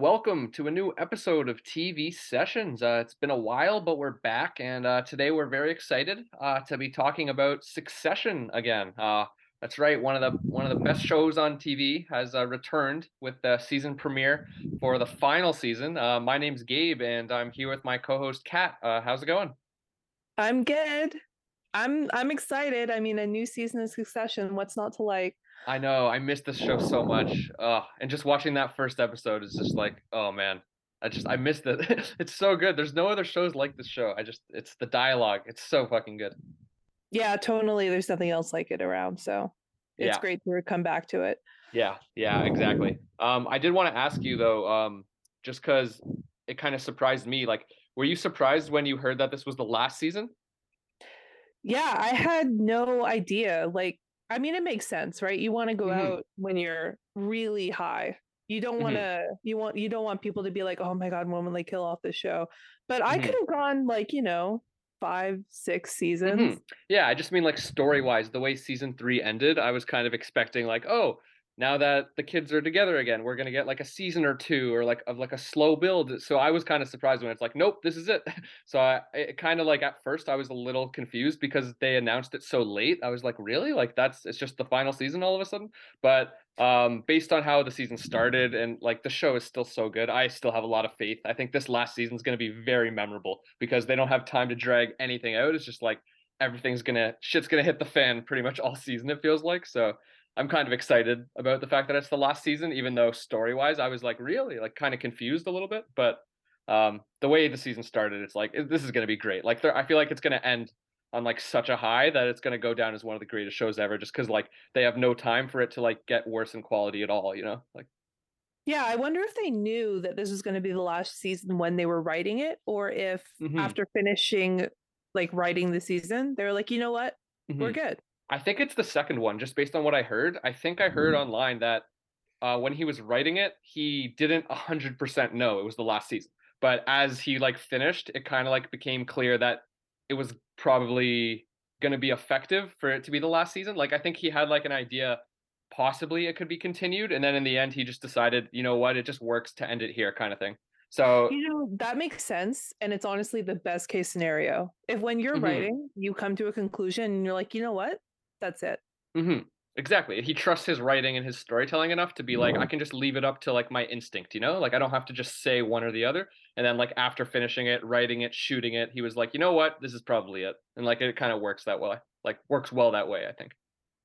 welcome to a new episode of TV Sessions. Uh, it's been a while, but we're back, and uh, today we're very excited uh, to be talking about Succession again. Uh, that's right, one of the one of the best shows on TV has uh, returned with the season premiere for the final season. Uh, my name's Gabe, and I'm here with my co-host Kat. how's it going? I'm good. I'm I'm excited. I mean, a new season of Succession. What's not to like? I know. I missed this show so much. Uh, and just watching that first episode is just like, oh man, I just I missed it. it's so good. There's no other shows like this show. I just it's the dialogue. It's so fucking good. Yeah, totally. There's nothing else like it around. So it's yeah. great to come back to it. Yeah, yeah, exactly. Um, I did want to ask you though, um, just because it kind of surprised me. Like, were you surprised when you heard that this was the last season? Yeah, I had no idea. Like I mean, it makes sense, right? You want to go mm-hmm. out when you're really high. You don't want to. Mm-hmm. You want. You don't want people to be like, "Oh my god, they kill off the show?" But mm-hmm. I could have gone like you know five, six mm-hmm. seasons. Yeah, I just mean like story wise, the way season three ended, I was kind of expecting like, oh, now that the kids are together again, we're gonna get like a season or two or like of like a slow build. So I was kind of surprised when it's like, nope, this is it. So I it kind of like at first I was a little confused because they announced it so late. I was like, really? Like that's it's just the final season all of a sudden. But um based on how the season started and like the show is still so good, I still have a lot of faith. I think this last season is gonna be very memorable because they don't have time to drag anything out. It's just like everything's gonna shit's gonna hit the fan pretty much all season, it feels like. So I'm kind of excited about the fact that it's the last season, even though story wise, I was like really like kind of confused a little bit. But um, the way the season started, it's like this is going to be great. Like I feel like it's going to end on like such a high that it's going to go down as one of the greatest shows ever, just because like they have no time for it to like get worse in quality at all. You know, like. Yeah, I wonder if they knew that this was going to be the last season when they were writing it, or if mm-hmm. after finishing like writing the season, they're like, you know what, mm-hmm. we're good. I think it's the second one, just based on what I heard. I think I heard mm-hmm. online that uh, when he was writing it, he didn't hundred percent know it was the last season. But as he like finished, it kind of like became clear that it was probably going to be effective for it to be the last season. Like I think he had like an idea, possibly it could be continued, and then in the end, he just decided, you know what, it just works to end it here, kind of thing. So you know that makes sense, and it's honestly the best case scenario. If when you're mm-hmm. writing, you come to a conclusion and you're like, you know what, that's it. Mm-hmm. Exactly. He trusts his writing and his storytelling enough to be like, I can just leave it up to like my instinct, you know? Like I don't have to just say one or the other. And then like after finishing it, writing it, shooting it, he was like, you know what? This is probably it. And like it kind of works that way. Like works well that way, I think.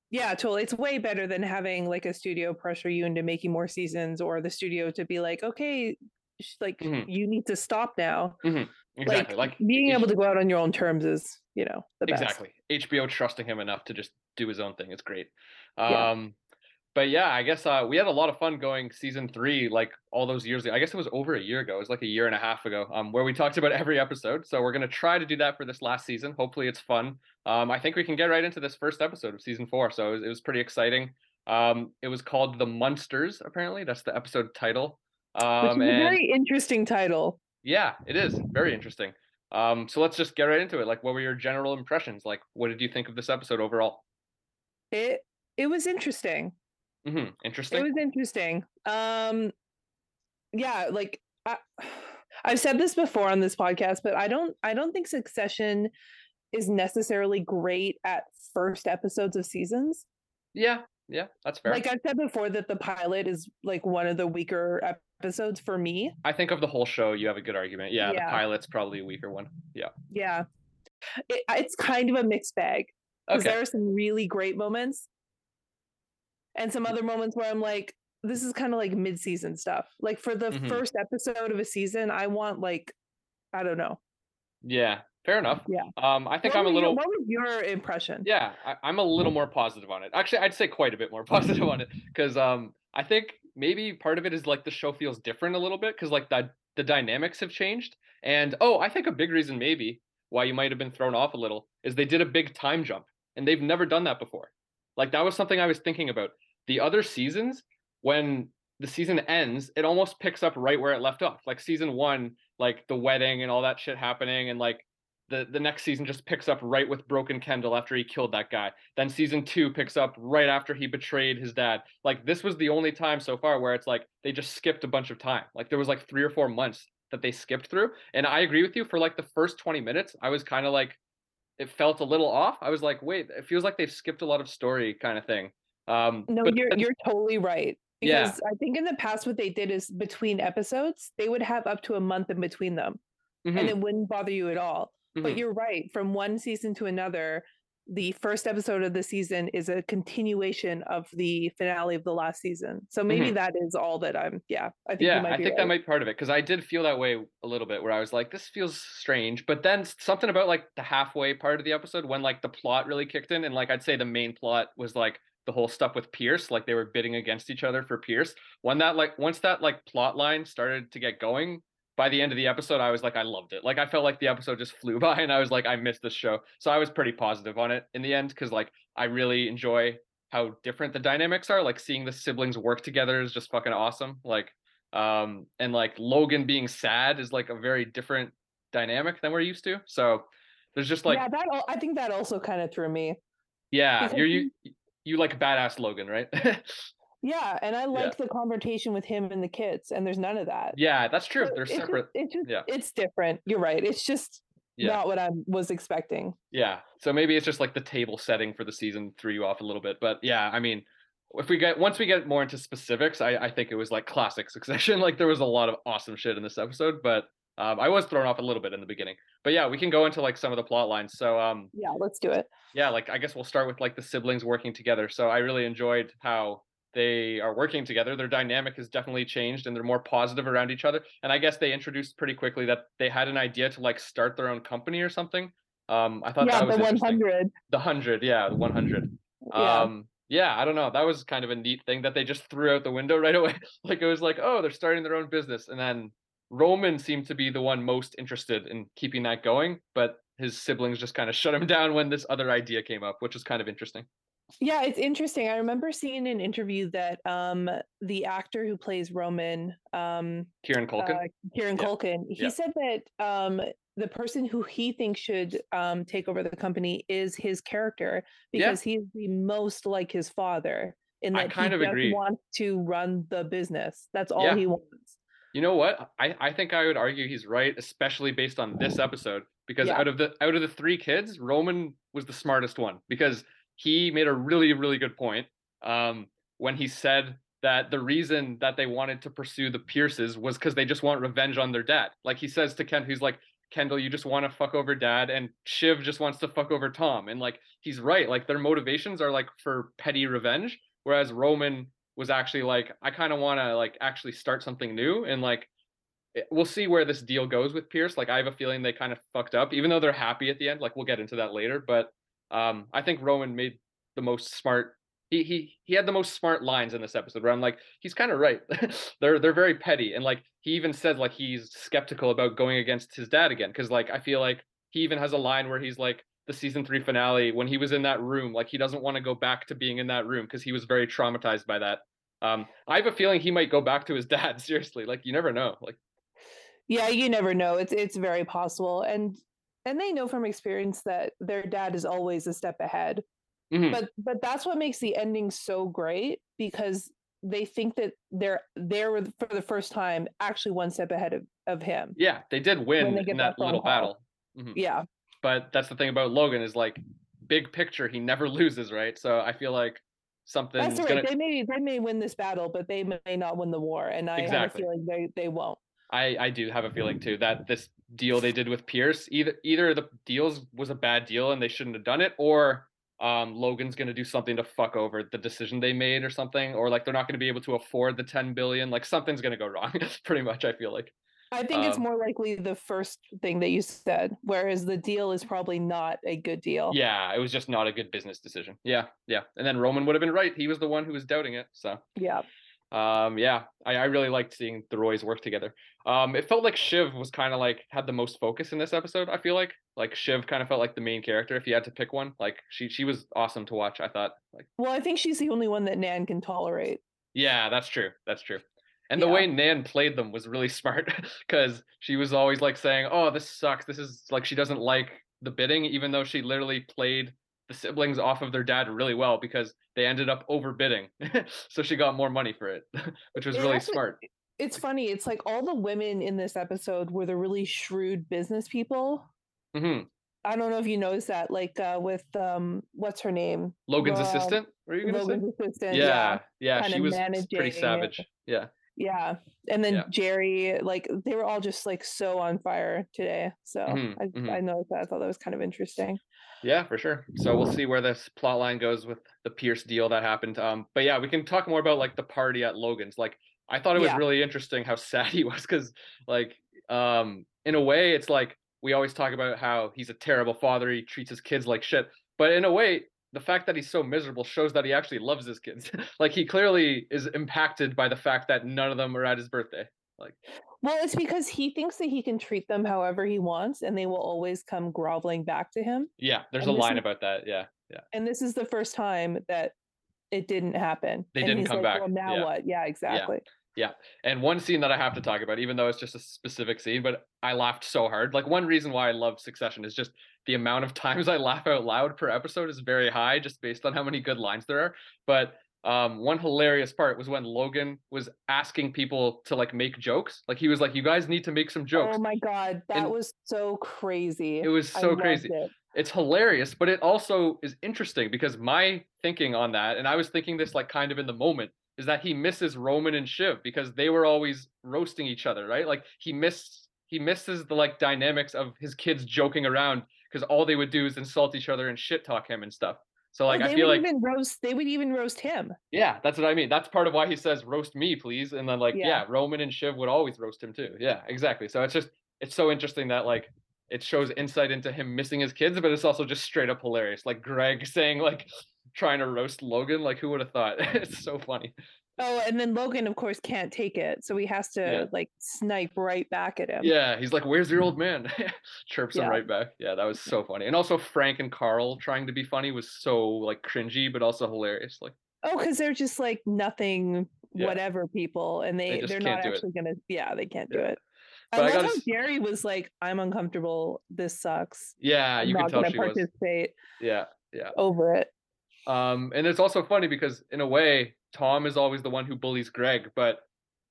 Yeah, totally. It's way better than having like a studio pressure you into making more seasons or the studio to be like, okay, like mm-hmm. you need to stop now. Mm-hmm. Exactly. Like, like being able to go out on your own terms is, you know, the best. Exactly. HBO trusting him enough to just do his own thing. It's great. Yeah. Um, but yeah, I guess uh, we had a lot of fun going season three, like all those years ago. I guess it was over a year ago. It was like a year and a half ago, um, where we talked about every episode. So we're gonna try to do that for this last season. Hopefully, it's fun. Um, I think we can get right into this first episode of season four. So it was, it was pretty exciting. Um, it was called The Munsters. Apparently, that's the episode title. Um, Which is a very interesting title. Yeah, it is very interesting. Um, so let's just get right into it. Like, what were your general impressions? Like, what did you think of this episode overall? It it was interesting. Mm-hmm. Interesting. It was interesting. Um, yeah, like I, I've said this before on this podcast, but I don't I don't think Succession is necessarily great at first episodes of seasons. Yeah, yeah, that's fair. Like I've said before, that the pilot is like one of the weaker episodes for me. I think of the whole show, you have a good argument. Yeah, yeah. the pilot's probably a weaker one. Yeah. Yeah. It, it's kind of a mixed bag because okay. there are some really great moments and some other moments where I'm like, this is kind of like mid-season stuff. Like for the mm-hmm. first episode of a season, I want like, I don't know. Yeah, fair enough. Yeah. Um, I think what I'm a little. what was your impression? Yeah, I, am a little more positive on it. Actually, I'd say quite a bit more positive on it because um, I think maybe part of it is like the show feels different a little bit because like that the dynamics have changed. And oh, I think a big reason maybe why you might have been thrown off a little is they did a big time jump and they've never done that before. Like that was something I was thinking about. The other seasons, when the season ends, it almost picks up right where it left off. Like season one, like the wedding and all that shit happening, and like the the next season just picks up right with broken Kendall after he killed that guy. Then season two picks up right after he betrayed his dad. Like this was the only time so far where it's like they just skipped a bunch of time. Like there was like three or four months that they skipped through. And I agree with you for like the first 20 minutes, I was kind of like it felt a little off. I was like, wait, it feels like they've skipped a lot of story kind of thing. Um No, but you're you're totally right. Yeah. Because I think in the past what they did is between episodes, they would have up to a month in between them Mhm, and it wouldn't bother you at all. But mhm. you're right, from one season to another, the first episode of the season is a continuation of the finale of the last season. So maybe that is all that I'm yeah, I think you yeah might i think right. that might be part of it because i did feel that way a little bit where i was like this feels strange but then something about like the halfway part of the episode when like the plot really kicked in and like i'd say the main plot was like the whole stuff with pierce like they were bidding against each other for pierce when that like once that like plot line started to get going by the end of the episode i was like i loved it. Like i felt like the episode just flew by and i was like i missed this show. So i was pretty positive on it in the end because like i really enjoy how different the dynamics are. Like seeing the siblings work together is just fucking awesome. Like um and like logan being sad is like a very different dynamic than we're used to. So there's just like yeah, that al- I think that also kind of threw me. yeah because you're you you like badass logan right Yeah, and I like the confrontation with him and the kids, and there's none of that. yeah that's true So they're it's just- separate It's just, Yeah. it's different. You're right. It's just Yeah. not what I was expecting. yeah so maybe it's just like the table setting for the season threw you off a little bit but yeah i mean if we get once we get more into specifics i i think it was like classic succession like there was a lot of awesome shit in this episode but um, i was thrown off a little bit in the beginning but yeah we can go into like some of the plot lines so um Yeah, let's do it. yeah, like I guess we'll start with like the siblings working together. So I really enjoyed how they are working together. Their dynamic has definitely changed and they're more positive around each other. And I guess they introduced pretty quickly that they had an idea to like start their own company or something. Um, I thought Yeah, that was the 100. The hundred, yeah, the one hundred. Yeah. Um, yeah, I don't know. That was kind of a neat thing that they just threw out the window right away. like it was like, oh, they're starting their own business, and then Roman seemed to be the one most interested in keeping that going, but his siblings just kind of shut him down when this other idea came up, which is kind of interesting. Yeah, it's interesting. I remember seeing an interview that um the actor who plays Roman, um Kieran Culkin. uh, Kieran Yeah. Culkin, he Yeah. said that um the person who he thinks should um take over the company is his character Yeah. because he's the most like his father in that I kind he of agree. wants to run the business. That's all Yeah. he wants. You know what? I, I think I would argue he's right, especially based on this episode, because Yeah. out of the out of the three kids, Roman was the smartest one because he made a really really good point um, when he said that the reason that they wanted to pursue the Pierces was because they just want revenge on their dad. Like he says to Ken, he's like, Kendall, you just want to fuck over dad, and Shiv just wants to fuck over Tom, and like he's right. Like their motivations are like for petty revenge, whereas Roman was actually like, I kind of want to like actually start something new, and like we'll see where this deal goes with Pierce. Like I have a feeling they kind of fucked up, even though they're happy at the end. Like we'll get into that later, but um, I think Roman made the most smart. He he he had the most smart lines in this episode where I'm like, he's kind of right. they're they're very petty, and like he even said like he's skeptical about going against his dad again because like I feel like he even has a line where he's like the season three finale when he was in that room, like he doesn't want to go back to being in that room because he was very traumatized by that. Um, I have a feeling he might go back to his dad. Seriously, like you never know. Like Yeah, you never know. It's it's very possible. And and they know from experience that their dad is always a step ahead. mhm. But but that's what makes the ending so great because they think that they're they're for the first time actually one step ahead of, of him. yeah, they did win they in that that little call. battle. Mhm. Yeah. But that's the thing about Logan is like big picture, he never loses, right? So I feel like something That's right. gonna. They may they may win this battle, but they may not win the war. And I Exactly. have a feeling they, they won't. I I do have a feeling too that this deal they did with Pierce either either the deals was a bad deal and they shouldn't have done it, or um Logan's gonna do something to fuck over the decision they made or something, or like they're not gonna be able to afford the ten billion. Like something's gonna go wrong. Pretty much, I feel like. I think it's Um, more likely the first thing that you said, whereas the deal is probably not a good deal. Yeah, it was just not a good business decision. Yeah, yeah. And then Roman would have been right. He was the one who was doubting it. So Yeah. Um yeah, I, I really liked seeing the Roys work together. Um it felt like Shiv was kind of like had the most focus in this episode, I feel like. Like Shiv kind of felt like the main character if you had to pick one. Like she she was awesome to watch, I thought. Like Well, I think she's the only one that Nan can tolerate. yeah, that's true. That's true. And the Yeah. way Nan played them was really smart because she was always like saying, "Oh, this sucks. This is like she doesn't like the bidding," even though she literally played the siblings off of their dad really well because they ended up overbidding, so she got more money for it, which was It really smart. It's funny. It's like all the women in this episode were the really shrewd business people. hmm I don't know if you noticed that, like uh, with um, what's her name? Logan's Uh, assistant. Were you gonna Logan's assistant. say? Yeah, yeah. kinda She was pretty savage. Yeah. Yeah. And then Yeah. Gerri, like they were all just like so on fire today. So Mhm, I, mhm. I noticed that. I thought that was kind of interesting. Yeah, for sure. So we'll see where this plot line goes with the Pierce deal that happened. Um, but yeah, we can talk more about like the party at Logan's. Like, I thought it was Yeah. really interesting how sad he was because, like, um, in a way, it's like we always talk about how he's a terrible father. He treats his kids like shit. But in a way, the fact that he's so miserable shows that he actually loves his kids. like, he clearly is impacted by the fact that none of them are at his birthday. Well, it's because he thinks that he can treat them however he wants and they will always come groveling back to him. Yeah, there's And a line is- about that. Yeah, yeah. And this is the first time that it didn't happen. They And didn't come like, back. Well, now Yeah. what? Yeah, exactly. Yeah. And one scene that I have to talk about, even though it's just a specific scene, but I laughed so hard. Like one reason why I love Succession is just the amount of times I laugh out loud per episode is very high, just based on how many good lines there are. But um, one hilarious part was when Logan was asking people to like make jokes. Like he was like, "You guys need to make some jokes." Oh my god, that And was so crazy. it was so crazy. it. It's hilarious, but it also is interesting because my thinking on that, and I was thinking this like kind of in the moment, is that he misses Roman and Shiv because they were always roasting each other, right? Like he missed he misses the like dynamics of his kids joking around because all they would do is insult each other and shit talk him and stuff. So Oh, like I they feel would like even roast they would even roast him. yeah, that's what I mean. That's part of why he says roast me, please. And then like yeah, Yeah. Roman and Shiv would always roast him too. Yeah, exactly. So it's just it's so interesting that like it shows insight into him missing his kids, but it's also just straight up hilarious. Like Greg saying like trying to roast Logan, like who would have thought? it's so funny. Oh, and then Logan, of course, can't take it, so he has to Yeah. like snipe right back at him. Yeah, he's like, "Where's your old man?" Chirps him right back. Yeah, that was so funny. And also Frank and Karl trying to be funny was so like cringy, but also hilarious. Like Oh, because they're just like nothing, Yeah. whatever people, and they, they are not actually gonna. Yeah, they can't do it. But I I love gotta how Gerri was like, "I'm uncomfortable. This sucks. yeah, I'm you can not tell she was. participate Yeah, yeah. over it." Um, and it's also funny because in a way, Tom is always the one who bullies Greg, but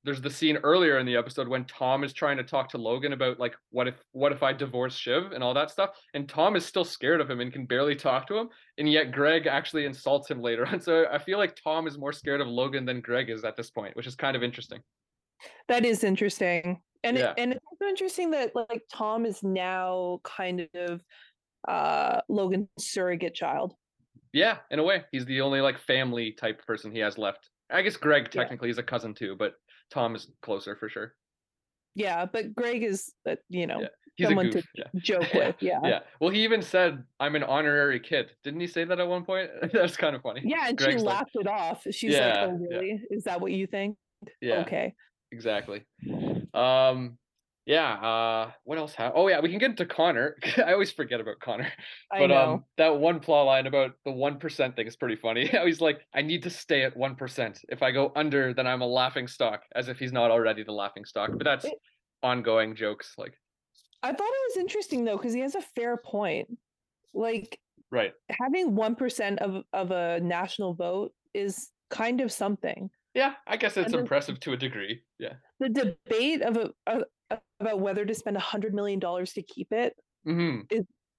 there's the scene earlier in the episode when Tom is trying to talk to Logan about like what if what if I divorce Shiv and all that stuff, and Tom is still scared of him and can barely talk to him, and yet Greg actually insults him later on. So I feel like Tom is more scared of Logan than Greg is at this point, which is kind of interesting. That is interesting, and Yeah. it, and it's also interesting that like Tom is now kind of uh Logan's surrogate child. Yeah, in a way, he's the only like family type person he has left. I guess Greg Yeah. technically is a cousin too, but Tom is closer for sure. Yeah, but Greg is, uh, you know, Yeah, He's Someone a to. Yeah. joke with. Yeah. Yeah. Well, he even said, "I'm an honorary kid." Didn't he say that at one point? That's kind of funny. Yeah, and Greg's she like- laughed it off. She's Yeah, like, "Oh, yeah. really? Is that what you think? Yeah. Okay." Exactly. Um. Yeah. Uh. What else? Ha- oh, yeah. We can get into Connor. I always forget about Connor. But um, that one plot line about the one percent thing is pretty funny. He's like, "I need to stay at one percent. If I go under, then I'm a laughing stock." As if he's not already the laughing stock. But that's It- ongoing jokes. Like, I thought it was interesting though because he has a fair point. Like right. having one percent of of a national vote is kind of something. Yeah. I guess it's And impressive to a degree. Yeah. The debate of a, a about whether to spend a hundred million dollars to keep it hmm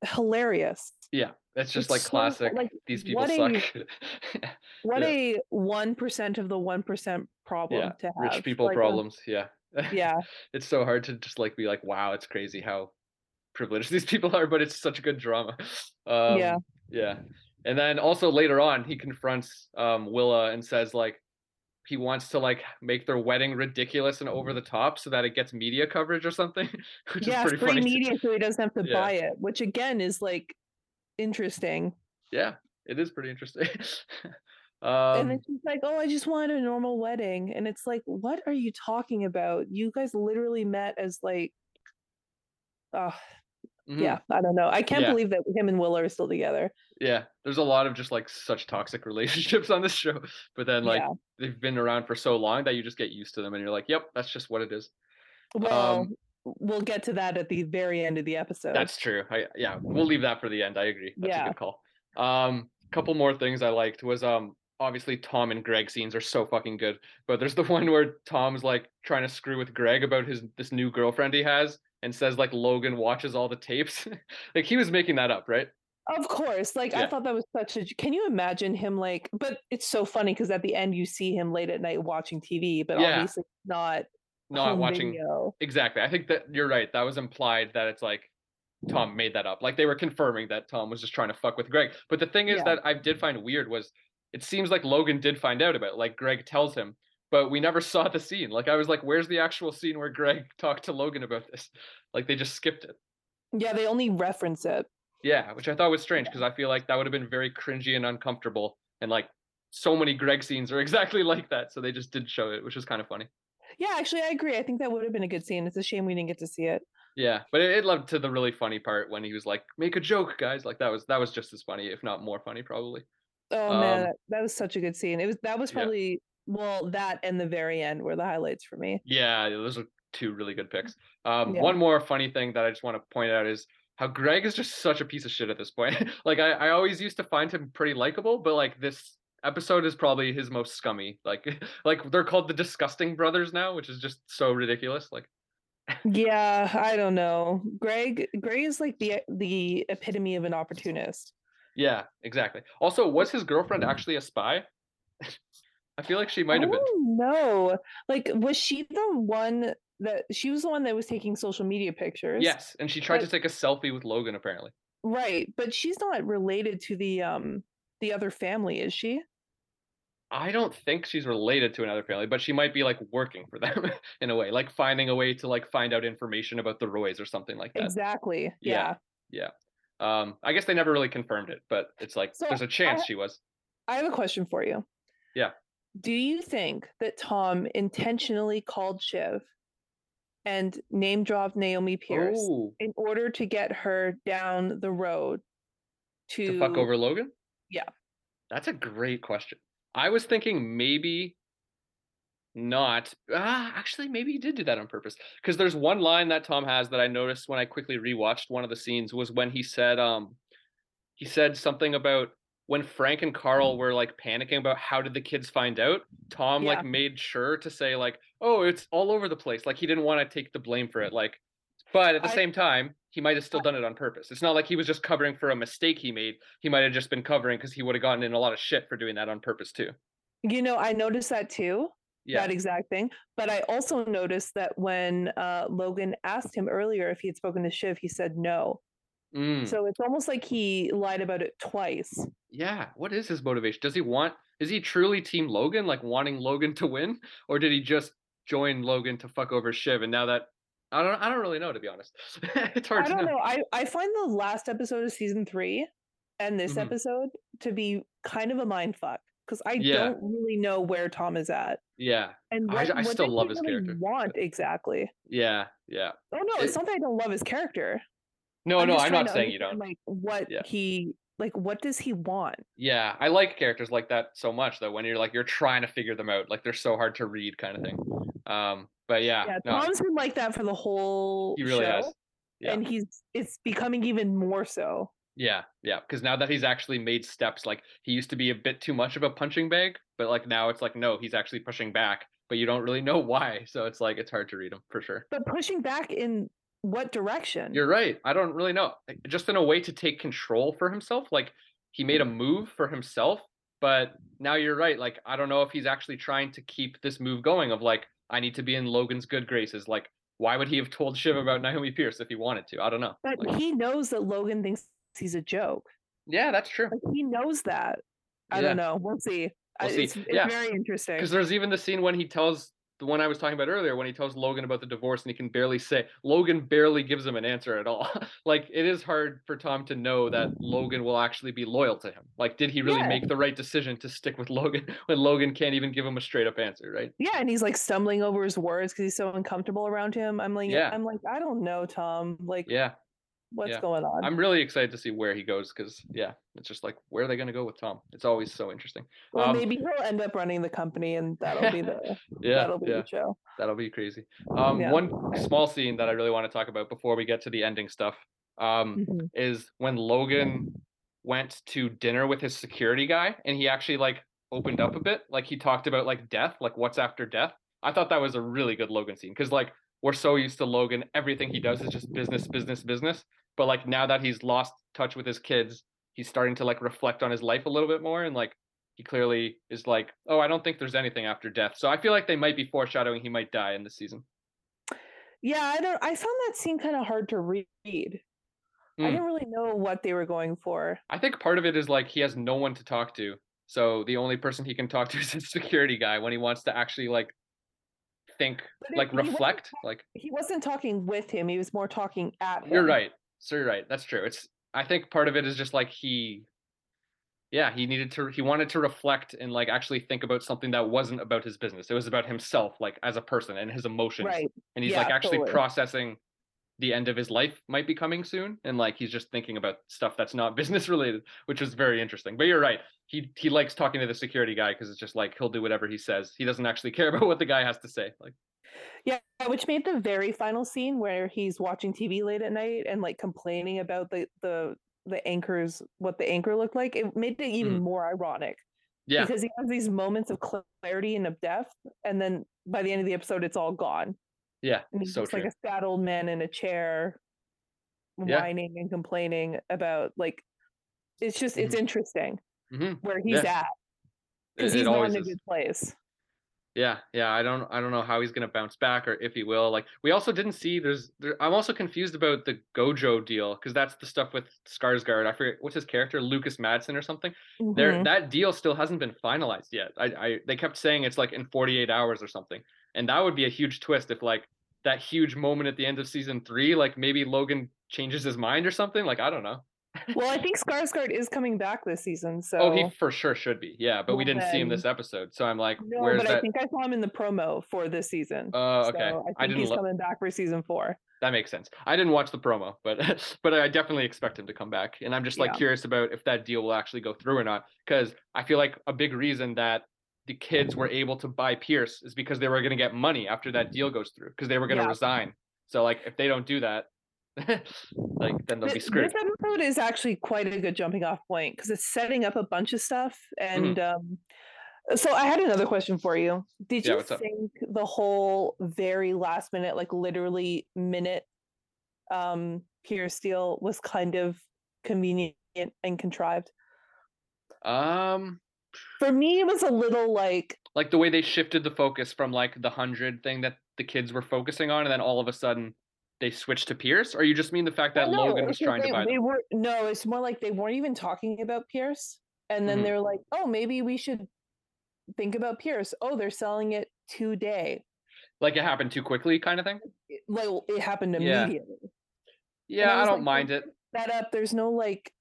hilarious. Yeah. That's just It's like so- classic. like, These people what suck. a- What Yeah. a one percent of the one percent problem yeah. to have. Rich people Like, uh, problems. Yeah. Yeah, it's so hard to just like be like, wow, it's crazy how privileged these people are, but it's such a good drama. Um, Yeah. Yeah. And then also later on, he confronts um, Willa and says like he wants to like make their wedding ridiculous and over the top so that it gets media coverage or something, which yeah, is pretty free funny. media, so he doesn't have to Yeah. buy it, which again is like interesting. Yeah, it is pretty interesting. and um, then she's like, "Oh, I just wanted a normal wedding," and it's like, "What are you talking about? You guys literally met as like, oh, Mhm. Yeah, I don't know. I can't Yeah. believe that him and Will are still together. Yeah, there's a lot of just like such toxic relationships on this show, but then like Yeah. they've been around for so long that you just get used to them and you're like, yep, that's just what it is. Well, Um, we'll get to that at the very end of the episode. That's true. I, yeah, we'll leave that for the end. I agree. That's a good call. Um, couple more things I liked was um obviously Tom and Greg scenes are so fucking good. But there's the one where Tom's like trying to screw with Greg about his this new girlfriend he has and says like Logan watches all the tapes. like he was making that up, right? Of course. Like I thought that was such a can you imagine him like but it's so funny because at the end you see him late at night watching TV, but Yeah. obviously not Not watching video. exactly. I think that you're right. That was implied that it's like Tom made that up. Like they were confirming that Tom was just trying to fuck with Greg. But the thing is Yeah. that I did find weird was it seems like Logan did find out about it. Like Greg tells him, but we never saw the scene. Like I was like, where's the actual scene where Greg talked to Logan about this? Like they just skipped it. Yeah, they only reference it. Yeah, which I thought was strange because I feel like that would have been very cringy and uncomfortable. And like so many Greg scenes are exactly like that. So they just did show it, which was kind of funny. Yeah, actually I agree. I think that would have been a good scene. It's a shame we didn't get to see it. Yeah, but it, it led to the really funny part when he was like, "Make a joke, guys!" Like that was that was just as funny, if not more funny, probably. Oh man, Um, that, that was such a good scene. It was that was Yeah. probably well, that and the very end were the highlights for me. Yeah, those are two really good picks. Um, Yeah. One more funny thing that I just want to point out is how Greg is just such a piece of shit at this point. like I, I always used to find him pretty likable, but like this episode is probably his most scummy. Like like they're called the Disgusting Brothers now, which is just so ridiculous. Like Yeah, I don't know. Greg Greg is like the the epitome of an opportunist. Yeah, exactly. Also, was his girlfriend actually a spy? I feel like she might have been. No, like was she the one that she was the one that was taking social media pictures? Yes, and she tried to take a selfie with Logan apparently. right. But she's not related to the um the other family, is she? I don't think she's related to another family, but she might be like working for them in a way, like finding a way to like find out information about the Roys or something like that. Exactly. Yeah. Yeah. Um, I guess they never really confirmed it, but it's like So, there's a chance I- she was. I have a question for you. Yeah. Do you think that Tom intentionally called Shiv and name dropped Naomi Pierce Oh, in order to get her down the road to, to fuck over Logan? Yeah. That's a great question. I was thinking maybe not. Ah, actually, maybe he did do that on purpose. Because there's one line that Tom has that I noticed when I quickly rewatched one of the scenes was when he said, um, he said something about when Frank and Karl were like panicking about how did the kids find out. Tom Yeah. like made sure to say like, oh, it's all over the place. Like he didn't want to take the blame for it. Like, but at the I- same time, he might have still done it on purpose. It's not like he was just covering for a mistake he made. He might have just been covering because he would have gotten in a lot of shit for doing that on purpose too. You know, I noticed that too. Yeah. That exact thing. But I also noticed that when uh, Logan asked him earlier if he had spoken to Shiv, he said no. Mm, So it's almost like he lied about it twice. yeah. What is his motivation? Does he want? Is he truly Team Logan, like wanting Logan to win, or did he just join Logan to fuck over Shiv? And now that I don't, I don't really know to be honest. it's hard I don't know. know. I, I find the last episode of season three and this Mhm. episode to be kind of a mind fuck because I Yeah. don't really know where Tom is at Yeah, and I- what, I what still love his really character. Want exactly? yeah, yeah. Oh no, It- it's not that I don't love his character. No, no, I'm not saying you don't. Like what Yeah. he like. What does he want? Yeah, I like characters like that so much though. When you're like you're trying to figure them out, like they're so hard to read, kind of thing. Um, but yeah, Yeah, no, Tom's been like that for the whole he really show, has. Yeah. and he's it's becoming even more so. Yeah, yeah, because now that he's actually made steps, like he used to be a bit too much of a punching bag, but like now it's like no, he's actually pushing back, but you don't really know why. So it's like it's hard to read him for sure. But pushing back in what direction? You're right. I don't really know. Eh, just in a way to take control for himself. Like he made a mm. move for himself, but now you're right. Like I don't know if he's actually trying to keep this move going of like I need to be in Logan's good graces. Like why would he have told Shiv about Naomi Pierce if he wanted to? I don't know. but Like, he knows that Logan thinks he's a joke. yeah, that's true. Like he knows that. I Yeah. don't know. We'll see. We'll see. It's, it's Yeah. very interesting. Because there's even the scene when he tells the one I was talking about earlier, when he tells Logan about the divorce and he can barely say, Logan barely gives him an answer at all. like, it is hard for Tom to know that Logan will actually be loyal to him. Like, did he really Yeah. make the right decision to stick with Logan when Logan can't even give him a straight up answer, right? Yeah, and he's like stumbling over his words because he's so uncomfortable around him. I'm like, Yeah. I'm like, I don't know, Tom. Like, Yeah. What's Yeah. going on. I'm really excited to see where he goes because yeah, it's just like where are they gonna go with Tom? It's always so interesting. Well, Um, maybe he'll end up running the company, and that'll be the Yeah, that'll be yeah, the show. that'll be crazy. Um, Yeah. one small scene that I really want to talk about before we get to the ending stuff. Um, Mhm. is when Logan went to dinner with his security guy and he actually like opened up a bit. Like he talked about like death, like what's after death. I thought that was a really good Logan scene because like we're so used to Logan, everything he does is just business, business, business. But like now that he's lost touch with his kids, he's starting to like reflect on his life a little bit more and like he clearly is like, oh, I don't think there's anything after death. So I feel like they might be foreshadowing he might die in this season. Yeah, I don't. I found that scene kind of hard to read. I Mm. didn't really know what they were going for. I think part of it is like he has no one to talk to. So the only person he can talk to is his security guy when he wants to actually like think, But like reflect. Like He wasn't talking with him; he was more talking at him. you're right. So you're right. That's true. It's I think part of it is just like he yeah, he needed to he wanted to reflect and like actually think about something that wasn't about his business. It was about himself, like as a person and his emotions. Right. And he's Yeah, like actually totally. processing the end of his life might be coming soon and like he's just thinking about stuff that's not business related which is very interesting but you're right he he likes talking to the security guy because it's just like he'll do whatever he says he doesn't actually care about what the guy has to say like Yeah, which made the very final scene where he's watching TV late at night and like complaining about the the the anchors, what the anchor looked like. It made it even Mhm. more ironic yeah because he has these moments of clarity and of depth, and then by the end of the episode, it's all gone. yeah And he's so just true like a sad old man in a chair, Yeah. whining and complaining about like. It's just it's interesting hmm where he's Yeah. at because he's not in a good place. Yeah yeah i don't i don't know how he's gonna bounce back or if he will like we also didn't see there's there, i'm also confused about the gojo deal because that's the stuff with skarsgård i forget what's his character lukas matsson or something there Mhm. that deal still hasn't been finalized yet I, I they kept saying it's like in 48 hours or something and that would be a huge twist if like that huge moment at the end of season three like maybe logan changes his mind or something like i don't know Well, I think Skarsgård is coming back this season, so oh he for sure should be yeah but we didn't see him this episode so i'm like No, where's but I think I saw him in the promo for this season. oh okay So I think I didn't he's look coming back for season four. that makes sense i didn't watch the promo but but i definitely expect him to come back and i'm just like Yeah. curious about if that deal will actually go through or not because i feel like a big reason that the kids were able to buy pierce is because they were going to get money after that deal goes through because they were going to Yeah. resign so like if they don't do that like then they'll be screwed This episode is actually quite a good jumping off point because it's setting up a bunch of stuff. Mm-hmm. And um, so I had another question for you. Did Yeah, you what's up? think the whole very last minute, like literally minute, um, Pierce deal was kind of convenient and contrived? um For me, it was a little like like the way they shifted the focus from like the hundred thing that the kids were focusing on and then all of a sudden they switched to pierce? Or you just mean the fact that Well, no, logan was trying they, to buy they them? were no it's more like they weren't even talking about pierce and then Mhm. they're like oh maybe we should think about pierce. Oh they're selling it today. Like it happened too quickly kind of thing? Like it happened immediately. Yeah I i, don't like, mind it. that up. There's no like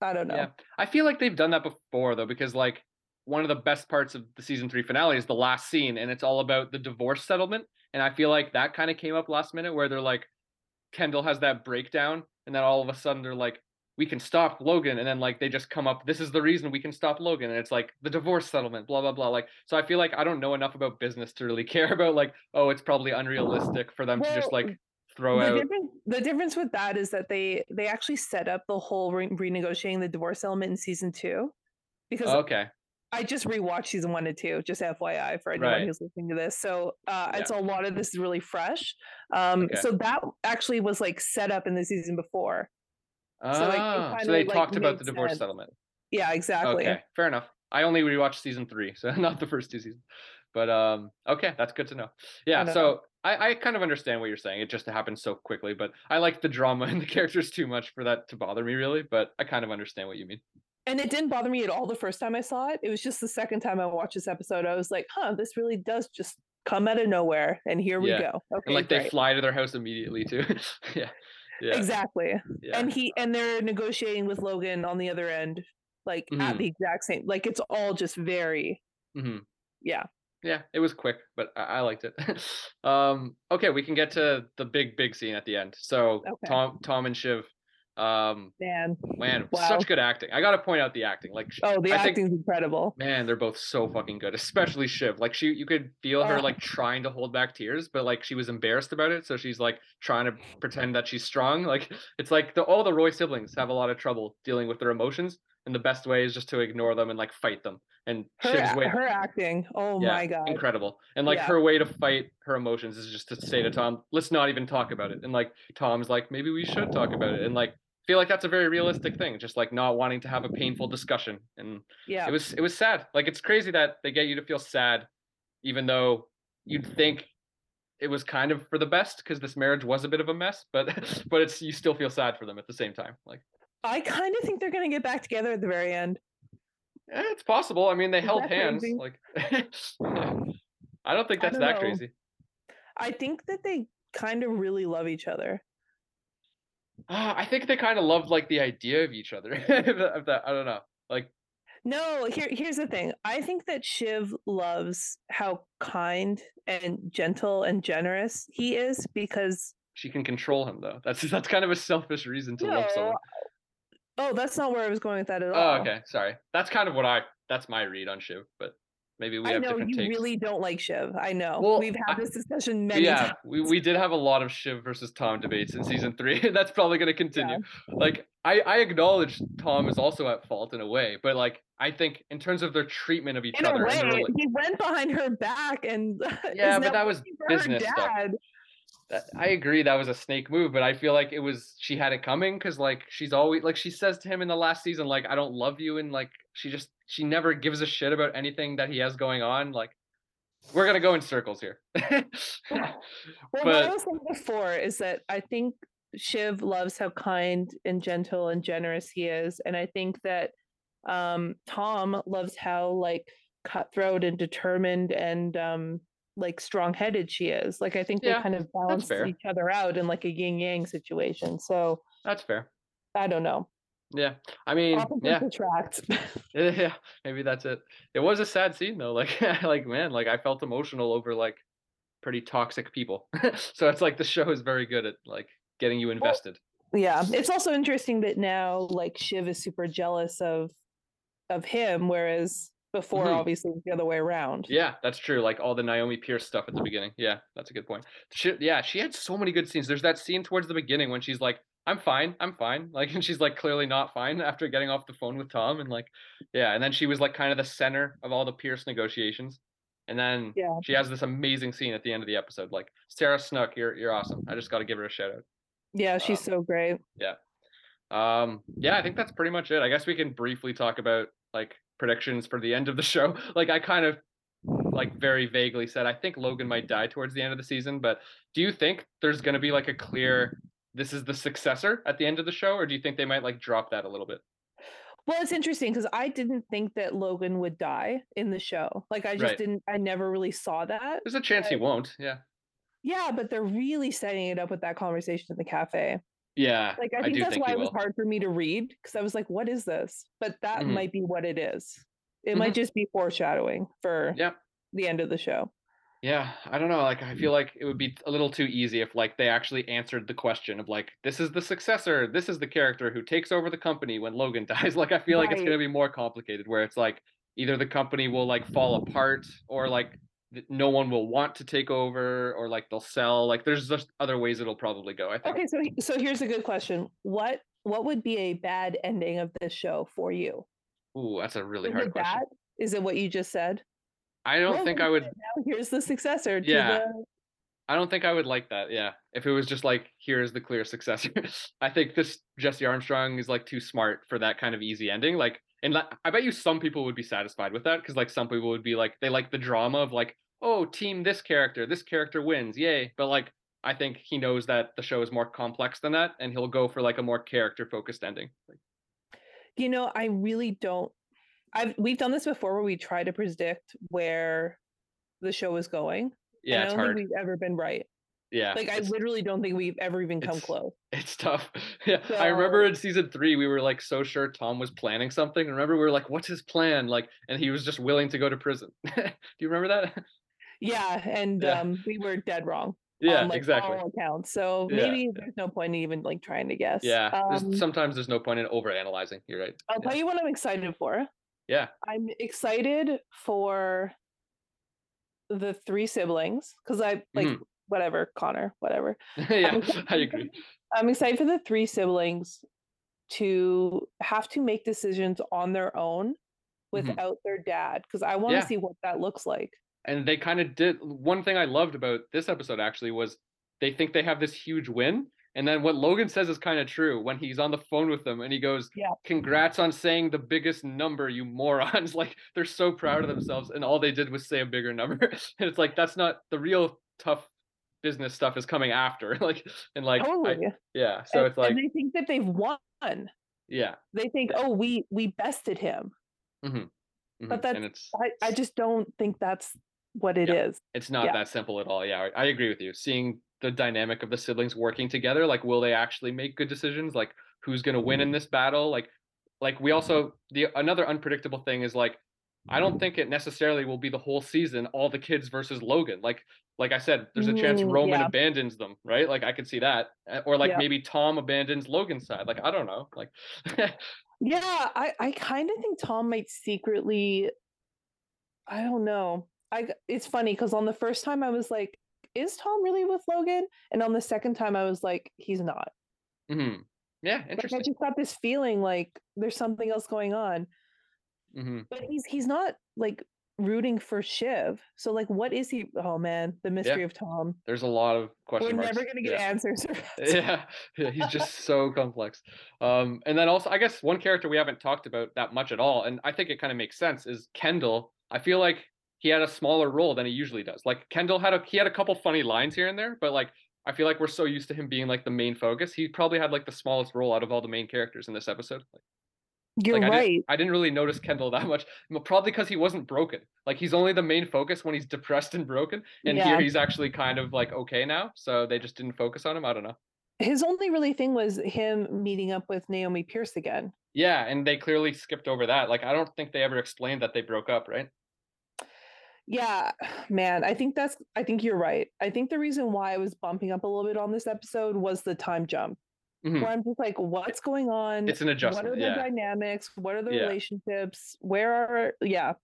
i don't know. Yeah, I feel like they've done that before though, because like one of the best parts of the season three finale is the last scene, and it's all about the divorce settlement. And I feel like that kind of came up last minute, where they're like, Kendall has that breakdown, and then all of a sudden they're like, we can stop Logan, and then like they just come up, this is the reason we can stop Logan, and it's like the divorce settlement, blah blah blah. Like, so I feel like I don't know enough about business to really care about like, oh, it's probably unrealistic for them to just like throw the out. difference, the difference with that is that they they actually set up the whole re- renegotiating the divorce element in season two because Okay, I just rewatched season one and two, just FYI for anyone Right. who's listening to this. So uh Yeah. it's a lot of this is really fresh. Um Okay. so that actually was like set up in the season before. like, it ah, so they like, talked about the divorce sense. settlement. Yeah, exactly. Okay, fair enough. I only rewatched season three, so not the first two seasons. But um, okay, that's good to know. Yeah, don't so know. I, I kind of understand what you're saying. It just happened so quickly, but I like the drama and the characters too much for that to bother me, really. But I kind of understand what you mean. And it didn't bother me at all the first time I saw it. It was just the second time I watched this episode. I was like, huh, this really does just come out of nowhere. And here we go. Okay. And like they fly to their house immediately too. yeah, yeah, Exactly. yeah. And he and they're negotiating with Logan on the other end, like Mhm. at the exact same like it's all just very hmm yeah. yeah, it was quick, but I, I liked it. um, okay, we can get to the big, big scene at the end. So Okay. Tom, Tom and Shiv, um, Man. man, Wow. such good acting. I got to point out the acting. Like, Oh, the I think- acting's incredible. man, they're both so fucking good, especially Shiv. Like, she, you could feel her like trying to hold back tears, but like she was embarrassed about it, so she's like trying to pretend that she's strong. Like, it's like the all the Roy siblings have a lot of trouble dealing with their emotions, and the best way is just to ignore them and like fight them. And Her, Shiv's way, her acting. Oh yeah, my god. incredible. And like Yeah. her way to fight her emotions is just to say to Tom, "Let's not even talk about it." And like Tom's like, "Maybe we should talk about it." And like feel like that's a very realistic thing, just like not wanting to have a painful discussion. And Yeah. it was it was sad. Like it's crazy that they get you to feel sad, even though you'd think it was kind of for the best because this marriage was a bit of a mess. But but it's you still feel sad for them at the same time. Like I kind of think they're gonna get back together at the very end. eh, it's possible. I mean, they Is held hands. crazy? Like I don't think that's don't that know. crazy. I think that they kind of really love each other. Uh, I think they kind of loved like the idea of each other. of that, I don't know. Like, No, here here's the thing. I think that Shiv loves how kind and gentle and generous he is because she can control him though. That's that's kind of a selfish reason to love someone. Oh, that's not where I was going with that at oh, all. Oh, okay. Sorry. That's kind of what I. That's my read on Shiv, but maybe we I have know different you takes. really don't like Shiv. I know. Well, We've had I- this discussion many yeah, times. we, we did have a lot of Shiv versus Tom debates in season three. and That's probably going to continue. Like, I I acknowledge Tom is also at fault in a way, but like I think in terms of their treatment of each In a other, way, and their he went behind her back and Yeah, but that was looking for her business stuff. That- I agree that was a snake move, but I feel like it was she had it coming because like she's always like she says to him in the last season like I don't love you and like she just she never gives a shit about anything that he has going on like we're gonna go in circles here. Well, what I but was saying before is that I think Shiv loves how kind and gentle and generous he is, and I think that um, Tom loves how like cutthroat and determined and um, like strong-headed she is. Like I think Yeah, they kind of balance each other out in like a yin yang situation. So that's fair. I don't know. Yeah, I mean, yeah, attract. yeah, maybe that's it. It was a sad scene though. Like, like man, like I felt emotional over like pretty toxic people. so it's like the show is very good at like getting you invested. yeah it's also interesting that now like shiv is super jealous of of him whereas before Mhm. obviously the other way around Yeah, that's true. Like all the Naomi Pierce stuff at the beginning. Yeah, that's a good point. She, yeah, she had so many good scenes. There's that scene towards the beginning when she's like, "I'm fine, I'm fine," like, and she's like clearly not fine after getting off the phone with Tom, and like, yeah, and then she was like kind of the center of all the Pierce negotiations, and then Yeah. she has this amazing scene at the end of the episode. Like, Sarah Snook, you're you're awesome. I just got to give her a shout out. yeah she's Um, so great Yeah. Um, yeah, I think that's pretty much it. I guess we can briefly talk about like predictions for the end of the show. Like I kind of like very vaguely said I think Logan might die towards the end of the season, but do you think there's going to be like a clear this is the successor at the end of the show or do you think they might like drop that a little bit? well it's interesting because i didn't think that logan would die in the show like i just Right. didn't i never really saw that There's a chance he won't. Yeah. yeah but they're really setting it up with that conversation in the cafe Yeah. like i think do that's think why it was hard for me to read because i was like what is this but that Mhm. might be what it is it might just be foreshadowing for Yep. the end of the show Yeah, I don't know. Like, I feel like it would be a little too easy if, like, they actually answered the question of, like, this is the successor, this is the character who takes over the company when Logan dies. Like, I feel like it's going to be more complicated, where it's like either the company will like fall apart, or like no one will want to take over, or like they'll sell. Like, there's just other ways it'll probably go. I think. Okay, so so here's a good question. What what would be a bad ending of this show for you? Ooh, that's a really Is hard it question. is it what you just said? I don't think I would. Now here's the successor to Yeah. the I don't think I would like that. Yeah, if it was just like here's the clear successor. I think this Jesse Armstrong is like too smart for that kind of easy ending. Like, and la- I bet you some people would be satisfied with that because like some people would be like they like the drama of like oh team this character this character wins yay. But like I think he knows that the show is more complex than that, and he'll go for like a more character focused ending. You know, I really don't I've we've done this before where we try to predict where the show is going. yeah, and I don't hard. think we've ever been right. Yeah. Like I literally don't think we've ever even come it's- close. It's tough. Yeah, I remember in season three we were like so sure Tom was planning something. Remember we were like, "What's his plan?" Like, and he was just willing to go to prison. Do you remember that? Yeah, and Yeah. um, we were dead wrong. yeah, like, exactly. All accounts. So maybe yeah. there's no point in even like trying to guess. Yeah, there's- Um, sometimes there's no point in over analyzing. You're right. I'll yeah. tell you what I'm excited for. Yeah. I'm excited for the three siblings because I like Mhm. Whatever Connor, whatever. yeah, excited I agree. I'm excited for the three siblings to have to make decisions on their own without their dad because I want to Mm-hmm. Yeah. see what that looks like. and they kind of did one thing i loved about this episode actually was they think they have this huge win and then what logan says is kind of true when he's on the phone with them and he goes Yeah. congrats on saying the biggest number you morons like they're so proud of themselves and all they did was say a bigger number and it's like that's not the real tough business stuff is coming after like and like I- yeah so and, it's like and they think that they've won. yeah They think, oh, we we bested him. mhm, But mhm, that's- I, I just don't think that's what it is. Yeah. it's not Yeah. that simple at all. Yeah, I I agree with you. Seeing the dynamic of the siblings working together, like will they actually make good decisions? Like who's going to win in this battle? Like like we also the another unpredictable thing is like I don't think it necessarily will be the whole season all the kids versus Logan. Like like I said, there's a chance Roman yeah. abandons them, right? Like I could see that. Uh, Or like Yeah. maybe Tom abandons Logan's side. Like I don't know. Like Yeah, I, I kind of think Tom might secretly. I don't know. I it's funny because on the first time I was like, "Is Tom really with Logan?" And on the second time I was like, "He's not." mhm. Yeah, Like I just got this feeling like there's something else going on. Hmm But he's he's not like rooting for Shiv. So like, what is he? Oh man, the mystery of Tom. There's a lot of questions. We're marks. never gonna get Yeah. answers. yeah, yeah, he's just so complex. Um, and then also, I guess one character we haven't talked about that much at all, and I think it kind of makes sense, is Kendall. I feel like he had a smaller role than he usually does. Like Kendall had a he had a couple funny lines here and there, but like I feel like we're so used to him being like the main focus. He probably had like the smallest role out of all the main characters in this episode. Like, You're like, I right. didn't, I didn't really notice Kendall that much, probably because he wasn't broken. Like he's only the main focus when he's depressed and broken, and Yeah. here he's actually kind of like okay now. So they just didn't focus on him. I don't know. His only really thing was him meeting up with Naomi Pierce again. Yeah, and they clearly skipped over that. Like I don't think they ever explained that they broke up, right? Yeah, man, I think that's I think you're right. I think the reason why I was bumping up a little bit on this episode was the time jump. Mhm. Where I'm just like, what's going on? It's an adjustment. What are the Yeah. dynamics? What are the Yeah. relationships? Where are yeah,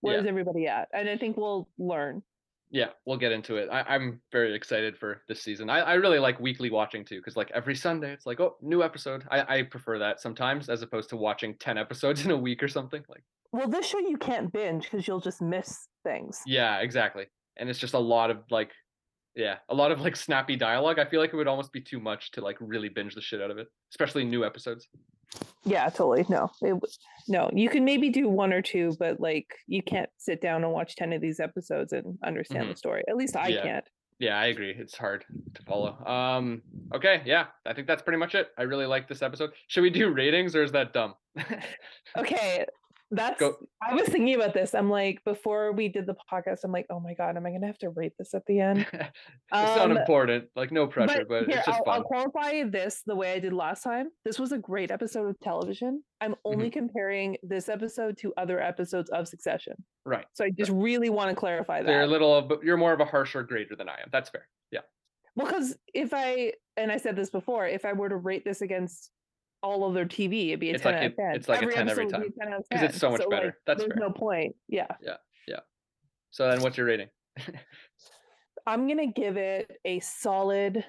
where's Yeah. everybody at? And I think we'll learn. Yeah, we'll get into it. I, I'm very excited for this season. I, I really like weekly watching too, because like every Sunday it's like, oh, new episode. I, I prefer that sometimes as opposed to watching 10 episodes in a week or something. Like, Well, this show you can't binge because you'll just miss things. yeah, exactly. And it's just a lot of like, yeah, a lot of like snappy dialogue. I feel like it would almost be too much to like really binge the shit out of it, especially new episodes. Yeah, totally. No, it no. You can maybe do one or two, but like you can't sit down and watch ten of these episodes and understand the story. At least I Mm-hmm. Yeah. can't. Yeah, I agree. It's hard to follow. Um, okay, yeah, I think that's pretty much it. I really like this episode. Should we do ratings or is that dumb? Okay, that's. Go. I was thinking about this. I'm like, before we did the podcast, I'm like, oh my god, am I gonna have to rate this at the end? it's not Um, important. Like no pressure, but, here, it's just I'll, fun. I'll qualify this the way I did last time. This was a great episode of television. I'm Mm-hmm. only comparing this episode to other episodes of Succession. Right. So I just really want to clarify that. They're a little, but you're more of a harsher grader than I am. That's fair. Yeah. Well, because if I and I said this before, if I were to rate this against all of their TV, it'd be a It's ten like out of ten. it's like a 10 every episode would be time, a 10 out of 'cause it's so much better. like, That's there's fair. no point. Yeah, Yeah. Yeah. So then, what's your rating? I'm gonna give it a solid.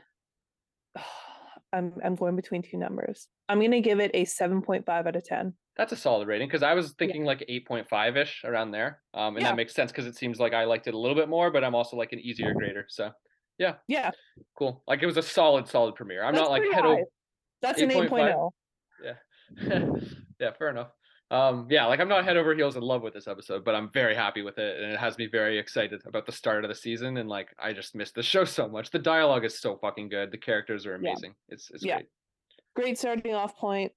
I'm I'm going between two numbers. I'm gonna give it a seven point five out of ten. That's a solid rating because I was thinking like 8.5 ish around there. Um, and Yeah. that makes sense because it seems like I liked it a little bit more, but I'm also like an easier grader. So Yeah, Yeah. cool. Like it was a solid, solid premiere. I'm That's not like head high. That's an 8.5? 8.0. yeah, yeah, fair enough. Um, yeah, like I'm not head over heels in love with this episode, but I'm very happy with it, and it has me very excited about the start of the season. And like, I just missed the show so much. The dialogue is so fucking good. The characters are Yeah. amazing. It's it's Yeah. great. Great starting off point.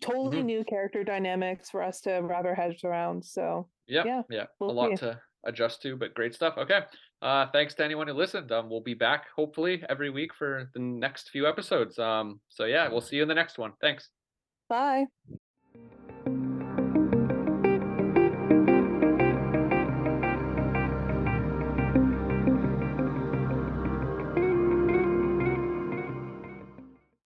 Totally Mhm. new character dynamics for us to wrap our heads around. So Yeah, Yeah, yeah, we'll a lot see. to adjust to. But great stuff. Okay. Uh, thanks to anyone who listened. Um, we'll be back hopefully every week for the next few episodes. Um, so yeah, we'll see you in the next one. Thanks. Bye.